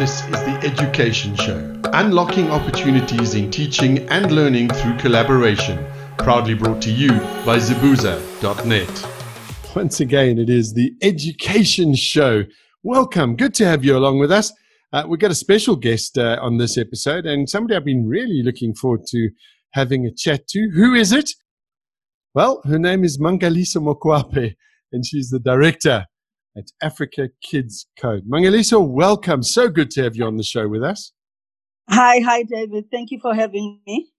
This is the Education Show, unlocking opportunities in teaching and learning through collaboration. Proudly brought to you by Zibuza.net. Once again, it is the Education Show. Welcome. Good to have you along with us. Uh, we've got a special guest uh, on this episode and somebody I've been really looking forward to having a chat to. Who is it? Well, her name is Mangaliso Mokoape, and she's the director at Africa Kids Code. Mangaliso, welcome. So good to have you on the show with us. Hi, hi, David. Thank you for having me.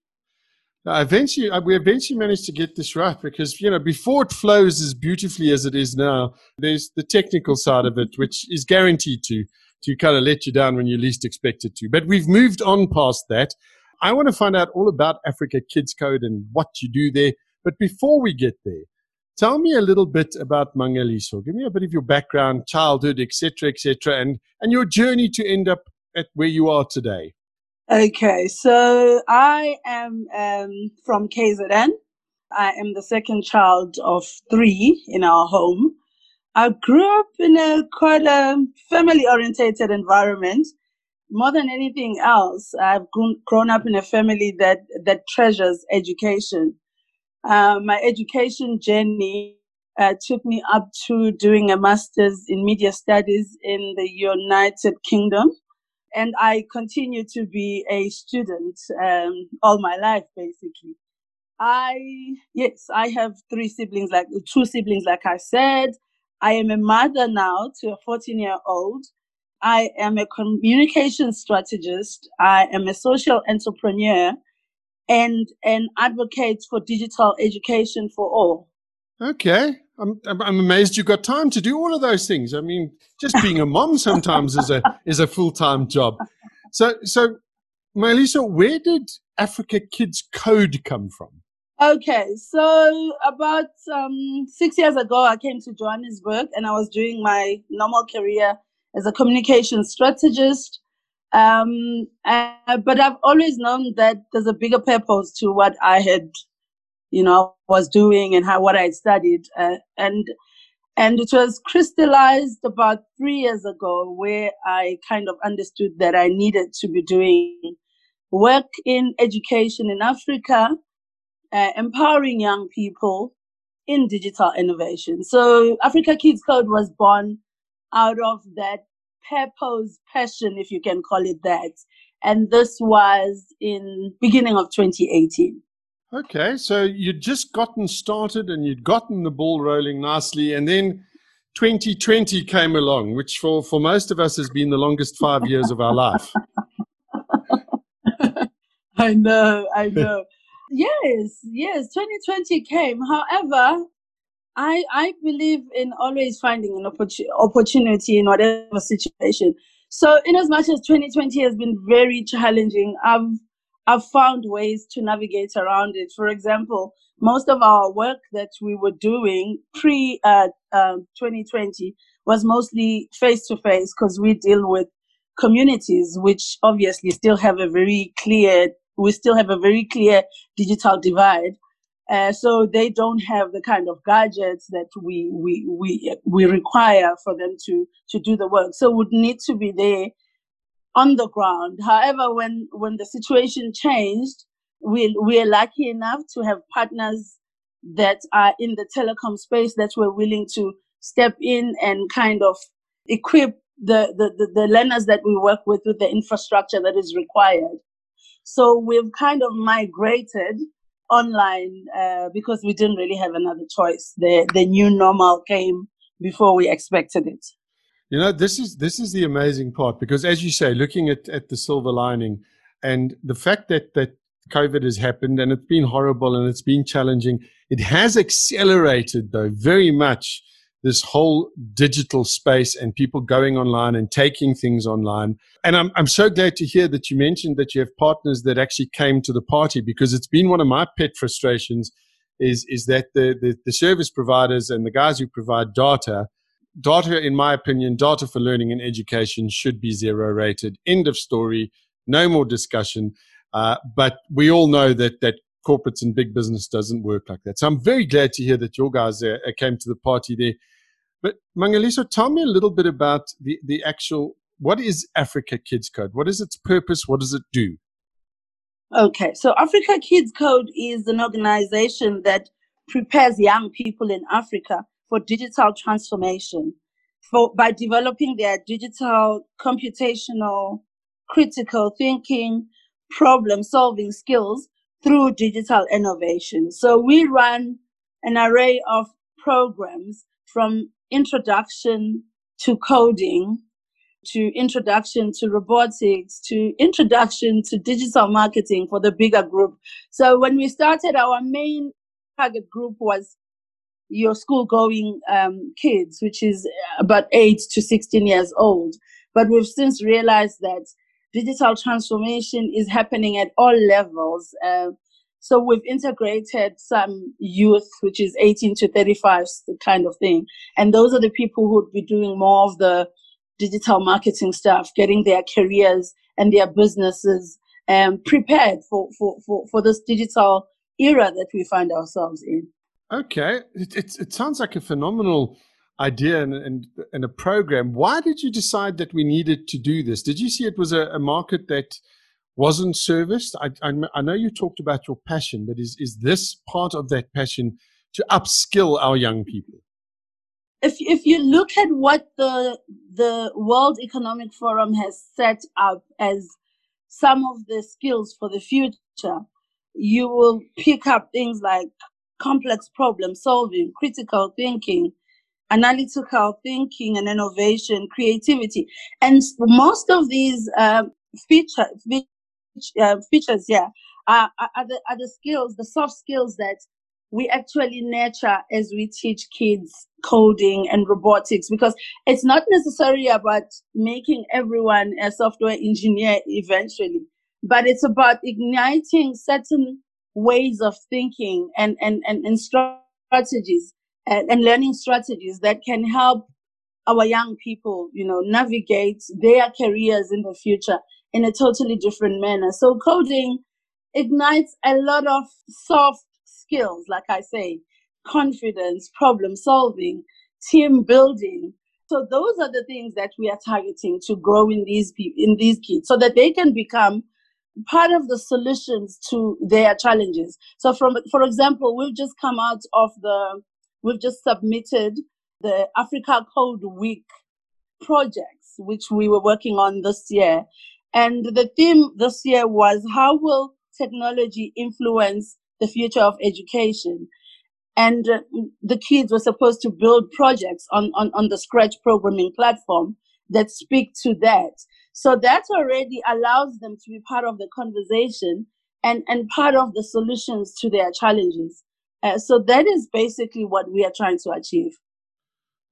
Uh, eventually, uh, we eventually managed to get this right because you know before it flows as beautifully as it is now, there's the technical side of it, which is guaranteed to to kind of let you down when you least expect it to. But we've moved on past that. I want to find out all about Africa Kids Code and what you do there. But before we get there, Tell me a little bit about Mangaliso. Give me a bit of your background, childhood, etc., etc., and and your journey to end up at where you are today. Okay, so I am um, from KZN. I am the second child of three in our home. I grew up in a quite a family orientated environment. More than anything else, I've grown, grown up in a family that, that treasures education. Uh, my education journey uh, took me up to doing a master's in media studies in the United Kingdom. And I continue to be a student um, all my life, basically. I, yes, I have three siblings, like two siblings, like I said. I am a mother now to a 14 year old. I am a communication strategist. I am a social entrepreneur and and advocates for digital education for all. Okay. I'm, I'm amazed you got time to do all of those things. I mean, just being a mom sometimes is a is a full time job. So so, Melissa, where did Africa Kids Code come from? Okay, so about um, six years ago, I came to Johannesburg and I was doing my normal career as a communication strategist um, uh, but I've always known that there's a bigger purpose to what I had, you know, was doing and how what I studied. Uh, and and it was crystallized about three years ago where I kind of understood that I needed to be doing work in education in Africa, uh, empowering young people in digital innovation. So Africa Kids Code was born out of that purpose, passion, if you can call it that. And this was in beginning of 2018. Okay, so you'd just gotten started and you'd gotten the ball rolling nicely, and then 2020 came along, which for, for most of us has been the longest five years of our life. I know, I know. yes, yes, 2020 came. However, I I believe in always finding an opportunity in whatever situation. So, in as much as 2020 has been very challenging, I've I've found ways to navigate around it. For example, most of our work that we were doing pre uh, uh, 2020 was mostly face to face because we deal with communities which obviously still have a very clear we still have a very clear digital divide uh, so they don't have the kind of gadgets that we, we, we, we require for them to, to do the work. So would need to be there on the ground. However, when, when the situation changed, we, we are lucky enough to have partners that are in the telecom space that were willing to step in and kind of equip the, the, the, the learners that we work with with the infrastructure that is required. So we've kind of migrated online uh, because we didn't really have another choice. The the new normal came before we expected it. You know, this is this is the amazing part because, as you say, looking at, at the silver lining and the fact that that COVID has happened and it's been horrible and it's been challenging, it has accelerated though very much this whole digital space and people going online and taking things online. And I'm, I'm so glad to hear that you mentioned that you have partners that actually came to the party because it's been one of my pet frustrations is, is that the, the, the service providers and the guys who provide data, data, in my opinion, data for learning and education should be zero rated. End of story. No more discussion. Uh, but we all know that, that corporates and big business doesn't work like that. So I'm very glad to hear that your guys uh, came to the party there. But Mangaliso, tell me a little bit about the, the actual what is Africa Kids Code? What is its purpose? What does it do? Okay, so Africa Kids Code is an organization that prepares young people in Africa for digital transformation for, by developing their digital, computational, critical thinking, problem solving skills through digital innovation. So we run an array of programs from introduction to coding to introduction to robotics to introduction to digital marketing for the bigger group. So when we started, our main target group was your school going um, kids, which is about 8 to 16 years old. But we've since realized that digital transformation is happening at all levels. Uh, so we've integrated some youth, which is 18 to 35 kind of thing. And those are the people who would be doing more of the digital marketing stuff, getting their careers and their businesses um, prepared for, for, for, for this digital era that we find ourselves in. Okay. It, it, it sounds like a phenomenal idea and, and, and, a program. Why did you decide that we needed to do this? Did you see it was a, a market that wasn't serviced? I, I, I, know you talked about your passion, but is, is this part of that passion to upskill our young people? If, if you look at what the, the World Economic Forum has set up as some of the skills for the future, you will pick up things like complex problem solving, critical thinking, analytical thinking and innovation, creativity. And most of these uh, feature, uh, features, yeah, are, are, the, are the skills, the soft skills that we actually nurture as we teach kids coding and robotics because it's not necessarily about making everyone a software engineer eventually, but it's about igniting certain ways of thinking and, and, and, and strategies and, and learning strategies that can help our young people, you know, navigate their careers in the future in a totally different manner. So coding ignites a lot of soft skills, like I say, confidence, problem solving, team building. So those are the things that we are targeting to grow in these people, in these kids so that they can become part of the solutions to their challenges. So from for example, we've just come out of the we've just submitted the Africa Code Week projects, which we were working on this year. And the theme this year was how will technology influence the future of education? And uh, the kids were supposed to build projects on, on, on the Scratch programming platform that speak to that. So that already allows them to be part of the conversation and, and part of the solutions to their challenges. Uh, so that is basically what we are trying to achieve.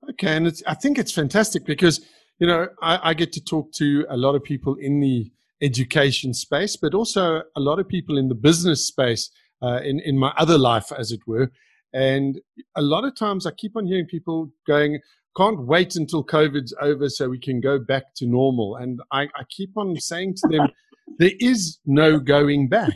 Okay, and I think it's fantastic because you know I, I, get to talk to a lot of people in the education space, but also a lot of people in the business space uh, in in my other life, as it were. And a lot of times, I keep on hearing people going, "Can't wait until COVID's over so we can go back to normal." And I, I keep on saying to them, "There is no going back."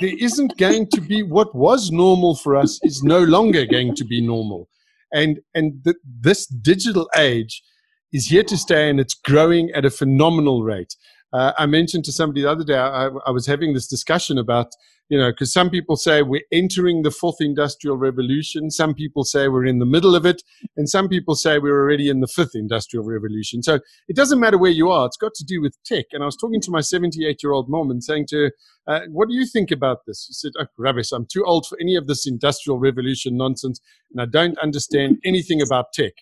there isn't going to be what was normal for us is no longer going to be normal. And, and the, this digital age is here to stay and it's growing at a phenomenal rate. Uh, I mentioned to somebody the other day, I, I was having this discussion about you know, because some people say we're entering the fourth industrial revolution. Some people say we're in the middle of it. And some people say we're already in the fifth industrial revolution. So it doesn't matter where you are. It's got to do with tech. And I was talking to my 78 year old mom and saying to her, uh, what do you think about this? She said, oh, rubbish. I'm too old for any of this industrial revolution nonsense. And I don't understand anything about tech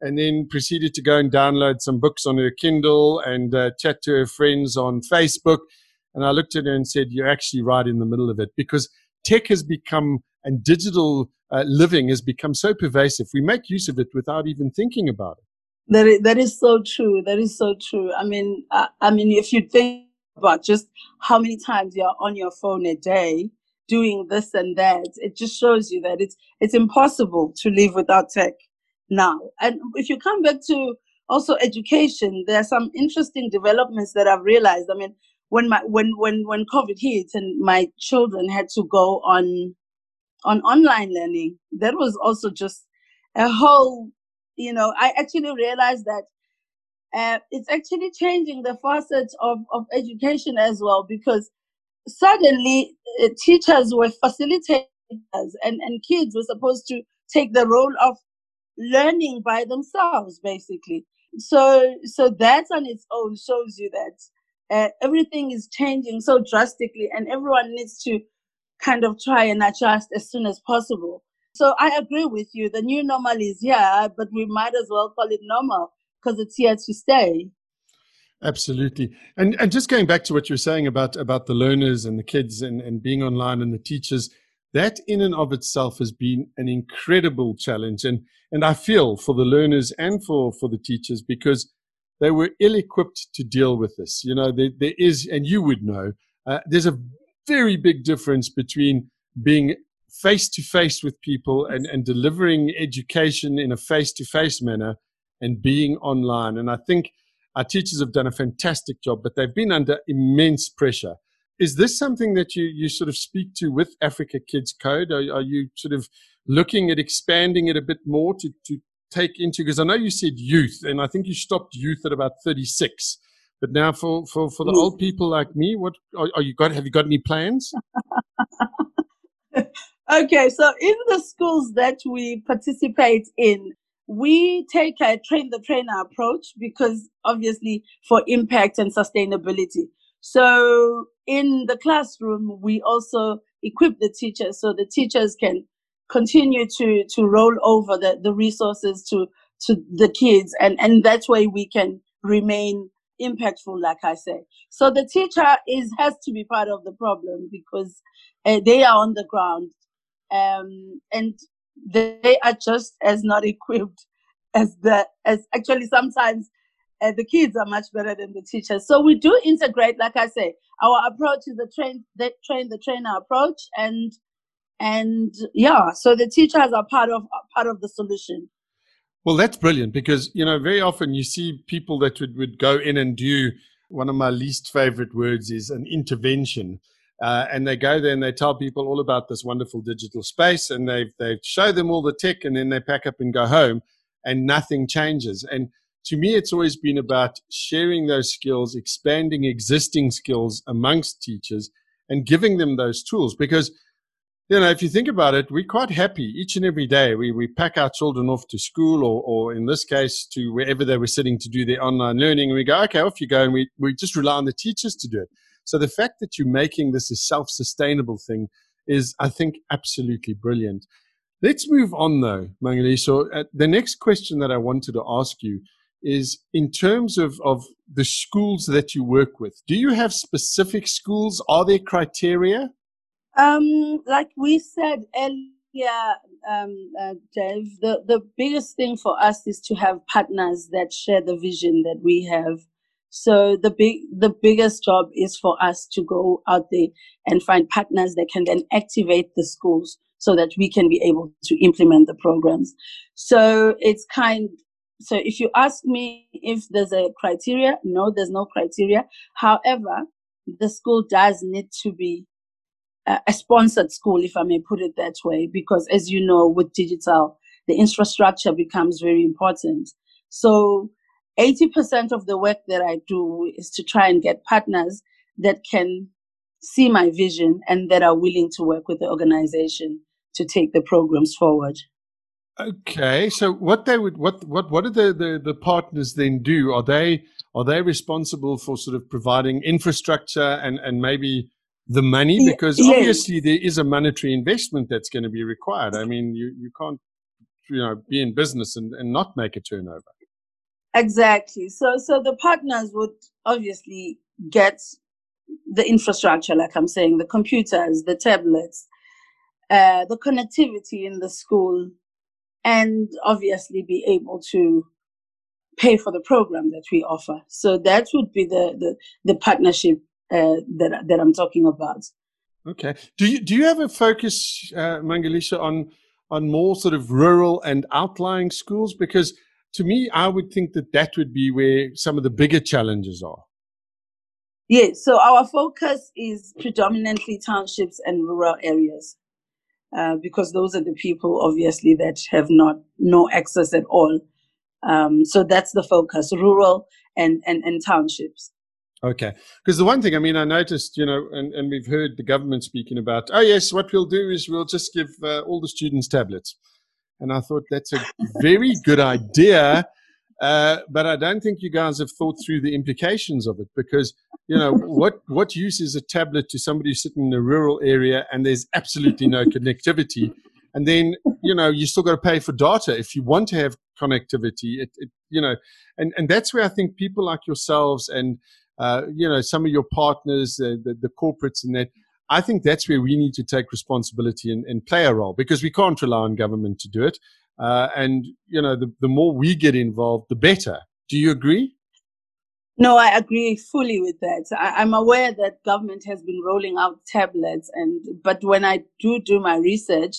and then proceeded to go and download some books on her Kindle and uh, chat to her friends on Facebook. And I looked at her and said, You're actually right in the middle of it because tech has become and digital uh, living has become so pervasive. We make use of it without even thinking about it. That is, that is so true. That is so true. I mean, I, I mean, if you think about just how many times you're on your phone a day doing this and that, it just shows you that it's it's impossible to live without tech now. And if you come back to also education, there are some interesting developments that I've realized. I mean, when my when when when COVID hit and my children had to go on on online learning, that was also just a whole, you know, I actually realized that uh, it's actually changing the facet of, of education as well because suddenly uh, teachers were facilitators and, and kids were supposed to take the role of learning by themselves basically. So so that on its own shows you that uh, everything is changing so drastically and everyone needs to kind of try and adjust as soon as possible. So i agree with you. The new normal is here but we might as well call it normal because it's here to stay. Absolutely. And and just going back to what you're saying about about the learners and the kids and, and being online and the teachers, that in and of itself has been an incredible challenge. And and I feel for the learners and for, for the teachers because they were ill equipped to deal with this. You know, there, there is, and you would know, uh, there's a very big difference between being face to face with people and, and delivering education in a face to face manner and being online. And I think our teachers have done a fantastic job, but they've been under immense pressure. Is this something that you, you sort of speak to with Africa Kids Code? Are, are you sort of looking at expanding it a bit more to, to take into? Because I know you said youth, and I think you stopped youth at about 36. But now for, for, for the old people like me, what are, are you got? Have you got any plans? okay, so in the schools that we participate in, we take a train the trainer approach because obviously for impact and sustainability. So in the classroom, we also equip the teachers so the teachers can continue to to roll over the, the resources to to the kids and and that way we can remain impactful like i say so the teacher is has to be part of the problem because uh, they are on the ground um, and they are just as not equipped as the as actually sometimes uh, the kids are much better than the teachers. So we do integrate, like I say, our approach is the train the train the trainer approach, and and yeah, so the teachers are part of part of the solution. Well, that's brilliant because you know very often you see people that would, would go in and do one of my least favorite words is an intervention uh, and they go there and they tell people all about this wonderful digital space and they they show them all the tech and then they pack up and go home and nothing changes. And to me, it's always been about sharing those skills, expanding existing skills amongst teachers, and giving them those tools. Because, you know, if you think about it, we're quite happy each and every day. We, we pack our children off to school, or, or in this case, to wherever they were sitting to do their online learning. And we go, okay, off you go. And we, we just rely on the teachers to do it. So the fact that you're making this a self sustainable thing is, I think, absolutely brilliant. Let's move on though, Mangaliso. Uh, the next question that I wanted to ask you is in terms of, of the schools that you work with, do you have specific schools? Are there criteria? Um, like we said earlier, um, uh, Dave, the, the biggest thing for us is to have partners that share the vision that we have so the big, the biggest job is for us to go out there and find partners that can then activate the schools so that we can be able to implement the programs. So it's kind, so if you ask me if there's a criteria, no, there's no criteria. However, the school does need to be a sponsored school, if I may put it that way, because as you know, with digital, the infrastructure becomes very important. So 80% of the work that I do is to try and get partners that can see my vision and that are willing to work with the organization to take the programs forward. Okay, so what they would what what what do the, the, the partners then do? Are they are they responsible for sort of providing infrastructure and and maybe the money because yes. obviously there is a monetary investment that's going to be required. I mean, you you can't you know be in business and, and not make a turnover. Exactly. So so the partners would obviously get the infrastructure, like I'm saying, the computers, the tablets, uh, the connectivity in the school, and obviously be able to pay for the program that we offer. So that would be the the, the partnership uh, that that I'm talking about. Okay. Do you do you have a focus, uh, Mangalisha, on on more sort of rural and outlying schools because to me, I would think that that would be where some of the bigger challenges are. Yes, so our focus is predominantly townships and rural areas uh, because those are the people, obviously, that have not no access at all Um, so that's the focus: rural and and, and townships. Okay. Because the one thing, I mean, I noticed, you know, and, and we've heard the government speaking about, oh, yes, what we'll do is we'll just give uh, all the students tablets. And I thought that's a very good idea. Uh, but I don't think you guys have thought through the implications of it because, you know, what, what use is a tablet to somebody sitting in a rural area and there's absolutely no connectivity? And then, you know, you still got to pay for data if you want to have connectivity. It, it, you know, and, and that's where I think people like yourselves and, uh, you know, some of your partners, uh, the, the corporates and that, I think that's where we need to take responsibility and, and play a role because we can't rely on government to do it. Uh, and, you know, the, the more we get involved, the better. Do you agree? No, I agree fully with that. I, am aware that government has been rolling out tablets, and but when I do do my research,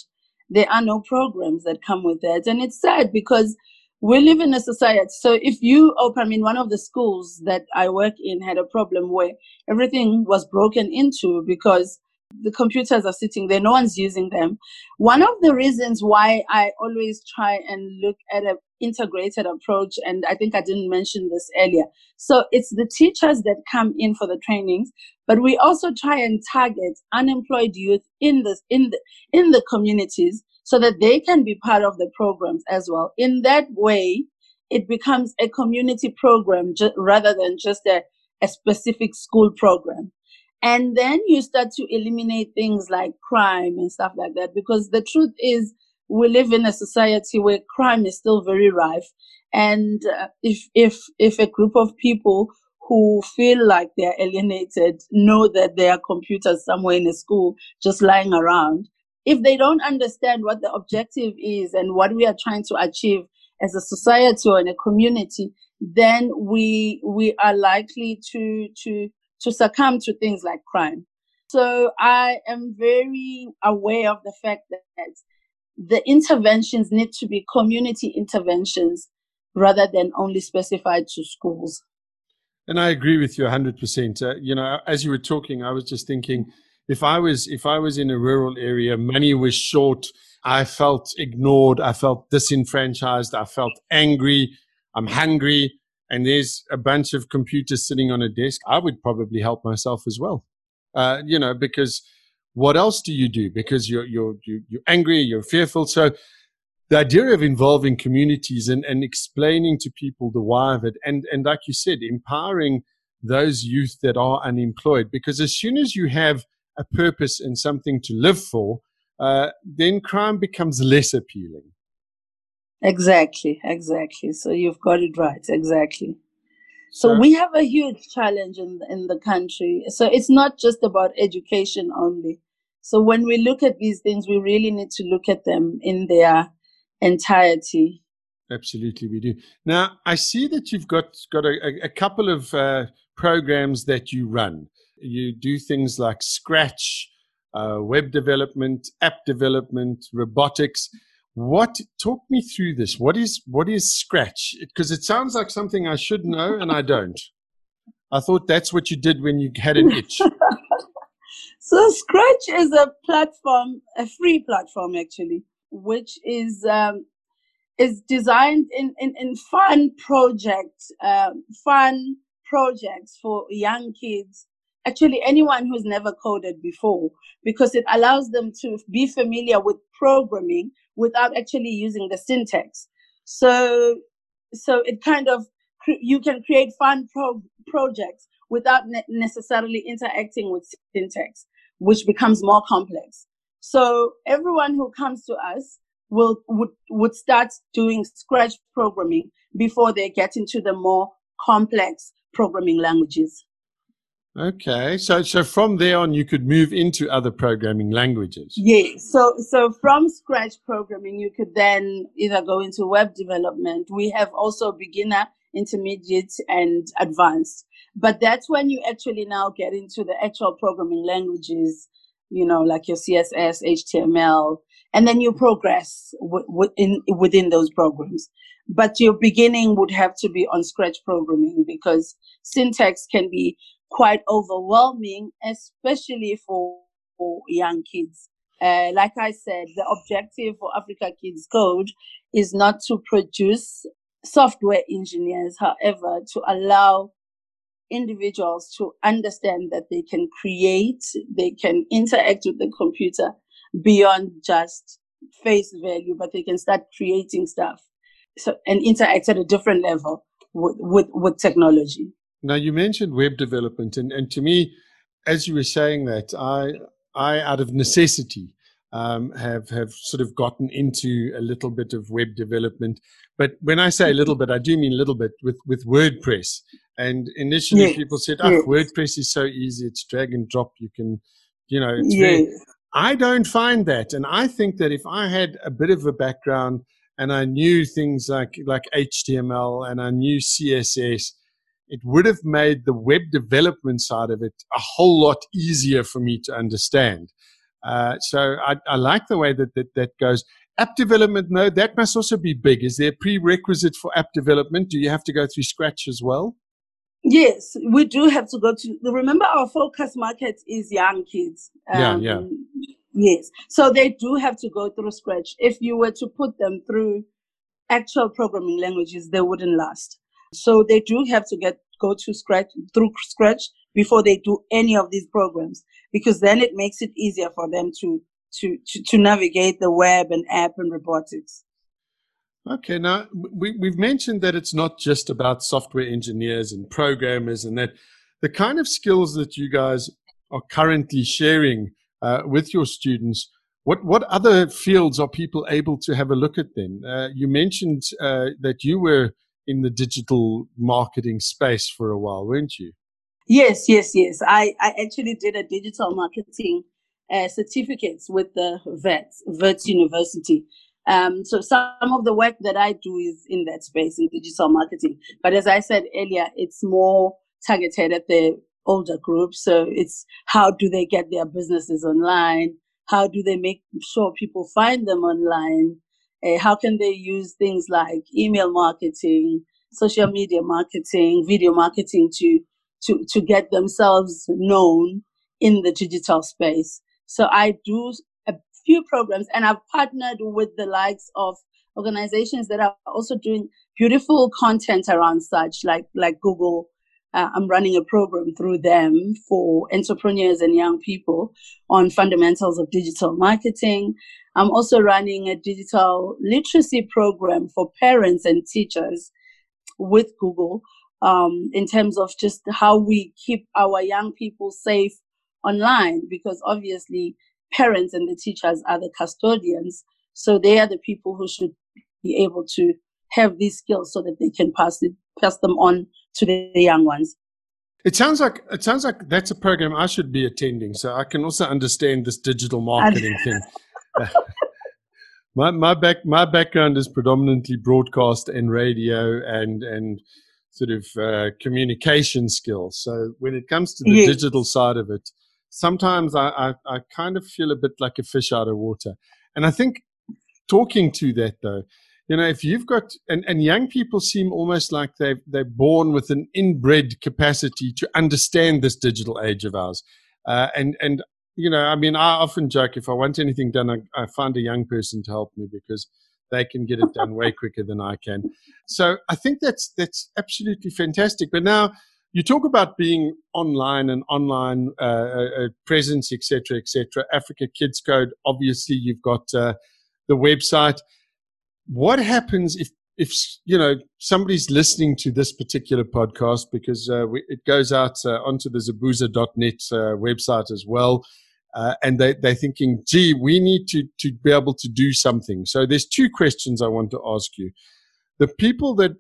there are no programs that come with that, and it's sad because we live in a society. So if you open, I mean, one of the schools that I work in had a problem where everything was broken into because the computers are sitting there, no one's using them. One of the reasons why I always try and look at an integrated approach, and I think I didn't mention this earlier. So it's the teachers that come in for the trainings, but we also try and target unemployed youth in the in the in the communities so that they can be part of the programs as well. In that way, it becomes a community program ju- rather than just a, a specific school program. And then you start to eliminate things like crime and stuff like that, because the truth is, we live in a society where crime is still very rife. And uh, if, if, if a group of people who feel like they're alienated know that there are computers somewhere in a school just lying around, if they don't understand what the objective is and what we are trying to achieve as a society or in a community, then we we are likely to to to succumb to things like crime. So I am very aware of the fact that the interventions need to be community interventions rather than only specified to schools. And I agree with you 100%. Uh, you know, as you were talking, I was just thinking if I was if I was in a rural area, money was short, I felt ignored, I felt disenfranchised, I felt angry, I'm hungry, and there's a bunch of computers sitting on a desk, I would probably help myself as well. Uh, you know, because what else do you do? Because you're you're you're angry, you're fearful. So the idea of involving communities and, and explaining to people the why of it, and and like you said, empowering those youth that are unemployed, because as soon as you have a purpose and something to live for, uh, then crime becomes less appealing. Exactly, exactly. So you've got it right. Exactly. So, so we have a huge challenge in in the country. So it's not just about education only. So when we look at these things, we really need to look at them in their entirety. Absolutely, we do. Now I see that you've got got a, a couple of uh, programs that you run you do things like Scratch, uh, web development, app development, robotics. What talk me through this? What is what is Scratch? Because it, it sounds like something I should know and I don't. I thought that's what you did when you had an itch. so Scratch is a platform, a free platform actually, which is um, is designed in in, in fun projects, uh, fun projects for young kids actually anyone who's never coded before because it allows them to be familiar with programming without actually using the syntax. So so it kind of you can create fun pro- projects without ne- necessarily interacting with syntax which becomes more complex. So everyone who comes to us will would would start doing scratch programming before they get into the more complex programming languages Okay, so so from there on, you could move into other programming languages. Yes. So so from scratch programming, you could then either go into web development. We have also beginner, intermediate, and advanced. But that's when you actually now get into the actual programming languages. You know, like your CSS, HTML, and then you progress within within those programs. But your beginning would have to be on scratch programming because syntax can be quite overwhelming, especially for, for young kids. Uh, like I said, the objective for Africa Kids Code is not to produce software engineers, however, to allow individuals to understand that they can create, they can interact with the computer beyond just face value, but they can start creating stuff so, and interact at a different level with, with, with technology. Now you mentioned web development, and, and to me, as you were saying that, I I out of necessity um, have have sort of gotten into a little bit of web development. But when I say a little bit, I do mean a little bit with with WordPress. And initially, yes. people said, "Oh, yes. WordPress is so easy; it's drag and drop. You can, you know, it's yes. very." I don't find that, and I think that if I had a bit of a background and I knew things like like HTML and I knew CSS, it would have made the web development side of it a whole lot easier for me to understand. Uh, so I, I, like the way that, that that goes. App development, no, that must also be big. Is there a prerequisite for app development? Do you have to go through Scratch as well? Yes, we do have to go to. Remember, our focus market is young kids. Um, yeah, yeah. Yes, so they do have to go through Scratch. If you were to put them through actual programming languages, they wouldn't last. So they do have to get go to Scratch through Scratch before they do any of these programs, because then it makes it easier for them to to to, to navigate the web and app and robotics. Okay, now we, we've mentioned that it's not just about software engineers and programmers, and that the kind of skills that you guys are currently sharing uh, with your students. What what other fields are people able to have a look at? Then uh, you mentioned uh, that you were in the digital marketing space for a while, weren't you? Yes, yes, yes. I, I actually did a digital marketing uh, certificates with the Wits, Wits University. Um, so some of the work that I do is in that space in digital marketing. But as I said earlier, it's more targeted at the older group. So it's how do they get their businesses online? How do they make sure people find them online? Uh, how can they use things like email marketing, social media marketing, video marketing to to to get themselves known in the digital space? So I do a few programs, and I've partnered with the likes of organizations that are also doing beautiful content around such, like like Google uh, I'm running a program through them for entrepreneurs and young people on fundamentals of digital marketing. I'm also running a digital literacy program for parents and teachers with Google um, in terms of just how we keep our young people safe online because obviously parents and the teachers are the custodians. So they are the people who should be able to have these skills so that they can pass it, pass them on to the young ones. It sounds like it sounds like that's a program I should be attending, so I can also understand this digital marketing thing. my my back my background is predominantly broadcast and radio and and sort of uh, communication skills. So when it comes to the yes. digital side of it, sometimes I, I I kind of feel a bit like a fish out of water, and I think talking to that though you know, if you've got and, and young people seem almost like they they're born with an inbred capacity to understand this digital age of ours. Uh, and and you know, I mean, I often joke if I want anything done, I, I find a young person to help me because they can get it done way quicker than I can. So I think that's that's absolutely fantastic. But now you talk about being online and online uh, uh, uh presence, etc., etc. Africa Kids Code. Obviously, you've got uh, the website what happens if if you know somebody's listening to this particular podcast because uh, we, it goes out uh, onto the zibuza.net uh, website as well uh, and they, they're thinking gee we need to, to be able to do something. So there's two questions i want to ask you. The people that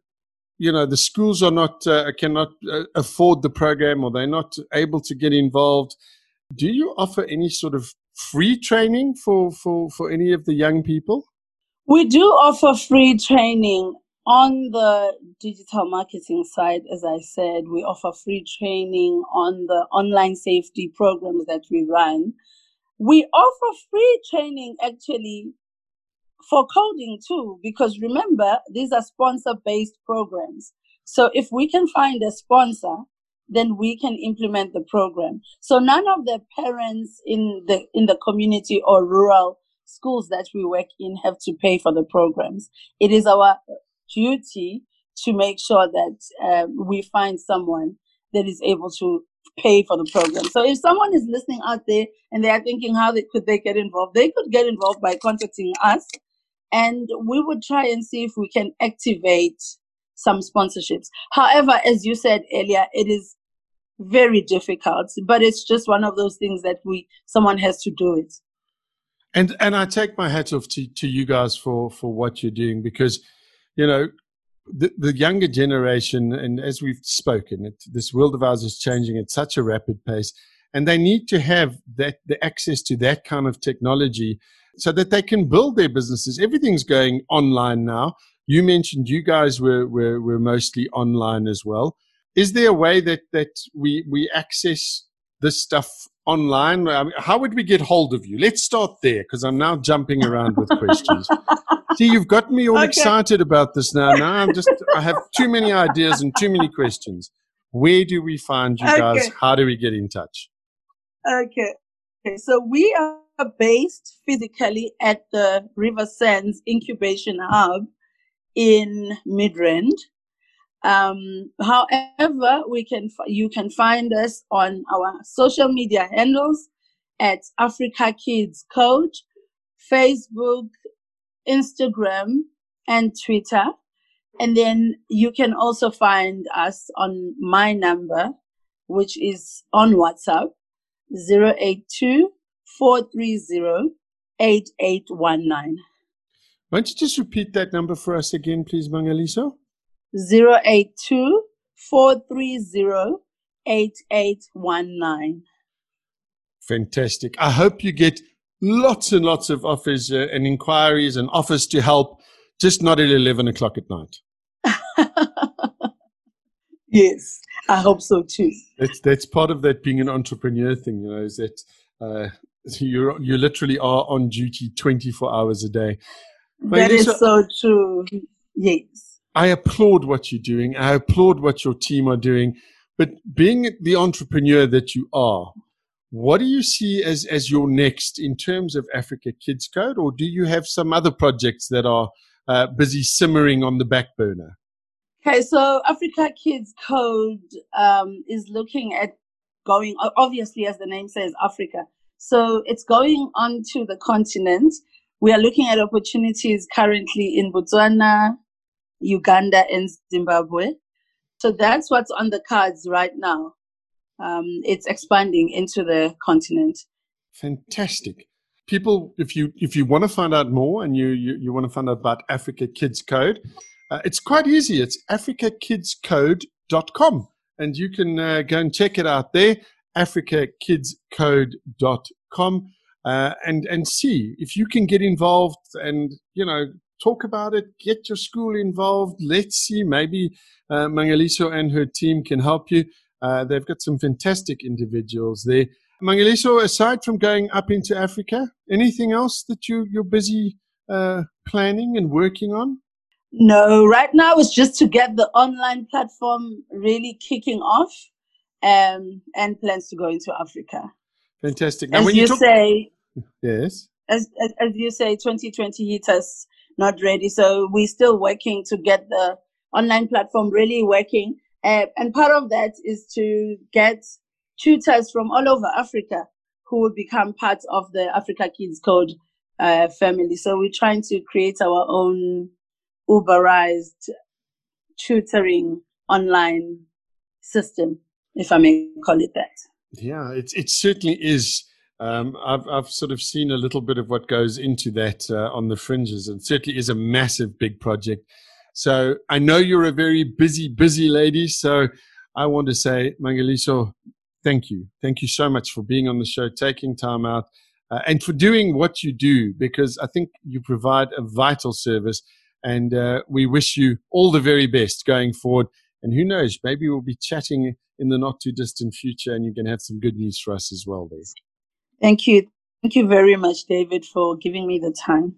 you know the schools are not uh, cannot uh, afford the program or they're not able to get involved do you offer any sort of free training for for for any of the young people we do offer free training on the digital marketing side. As I said, we offer free training on the online safety programs that we run. We offer free training actually for coding too, because remember, these are sponsor based programs. So if we can find a sponsor, then we can implement the program. So none of the parents in the in the community or rural schools that we work in have to pay for the programs. It is our duty to make sure that um, we find someone that is able to pay for the program. So if someone is listening out there and they are thinking how they could they get involved, they could get involved by contacting us and we would try and see if we can activate some sponsorships. However, as you said earlier, it is very difficult, but it's just one of those things that we someone has to do it. And and I take my hat off to, to you guys for for what you're doing because you know the, the younger generation and as we've spoken it, this world of ours is changing at such a rapid pace and they need to have that the access to that kind of technology so that they can build their businesses. Everything's going online now. You mentioned you guys were were, were mostly online as well. Is there a way that that we we access this stuff online? I mean, how would we get hold of you? Let's start there because I'm now jumping around with questions. See, you've got me all okay. excited about this now. Now I'm just I have too many ideas and too many questions. Where do we find you guys? How do we get in touch? Okay. Okay. So we are based physically at the Riversands Incubation Hub in Midrand. Um, however, we can you can find us on our social media handles at Africa Kids Code, Facebook, Instagram, and Twitter. And then you can also find us on my number, which is on WhatsApp, 082 430 8819. Why don't you just repeat that number for us again, please, Mangaliso? 082 430 8819. Fantastic. I hope you get lots and lots of offers uh, and inquiries and offers to help, just not at 11 o'clock at night. yes, I hope so too. That's, that's part of that being an entrepreneur thing, you know, is that uh, you you literally are on duty 24 hours a day. That is so true. Yes. I applaud what you're doing. I applaud what your team are doing. But being the entrepreneur that you are, what do you see as, as your next in terms of Africa Kids Code? Or do you have some other projects that are uh, busy simmering on the back burner? Okay, so Africa Kids Code um, is looking at going, obviously, as the name says, Africa. So it's going onto the continent. We are looking at opportunities currently in Botswana, Uganda, and Zimbabwe. So that's what's on the cards right now. Um, it's expanding into the continent. Fantastic. People, if you if you want to find out more and you you, you want to find out about Africa Kids Code, uh, it's quite easy. It's africakidscode.com and you can uh, go and check it out there, africakidscode.com, uh, and and see if you can get involved and you know talk about it, get your school involved. Let's see, maybe uh, Mangaliso and her team can help you. Uh, they've got some fantastic individuals there. Mangaliso, aside from going up into Africa, anything else that you, you're busy uh, planning and working on? No, right now it's just to get the online platform really kicking off um, and plans to go into Africa. Fantastic. Now, as you, you talk- say, yes. As, as, as you say, 2020 hit us not ready. So we're still working to get the online platform really working. Uh, and part of that is to get tutors from all over Africa who will become part of the Africa Kids Code uh, family. So we're trying to create our own Uberized tutoring online system, if I may call it that. Yeah, it, it certainly is um, I've, I've sort of seen a little bit of what goes into that uh, on the fringes. and certainly is a massive, big project. So I know you're a very busy, busy lady. So I want to say, Mangaliso, thank you. Thank you so much for being on the show, taking time out, uh, and for doing what you do, because I think you provide a vital service. And uh, we wish you all the very best going forward. And who knows, maybe we'll be chatting in the not too distant future and you can have some good news for us as well there. Thank you. Thank you very much, David, for giving me the time.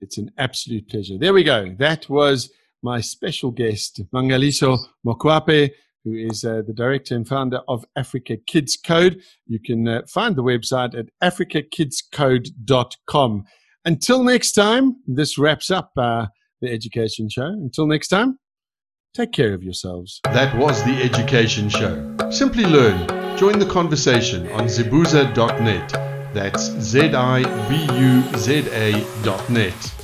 It's an absolute pleasure. There we go. That was my special guest, Mangaliso Mokoape, who is uh, the director and founder of Africa Kids Code. You can uh, find the website at africakidscode.com. Until next time, this wraps up uh, the education show. Until next time, Take care of yourselves. That was the Education Show. Simply learn. Join the conversation on zibuza.net. That's Z I B U Z A dot net.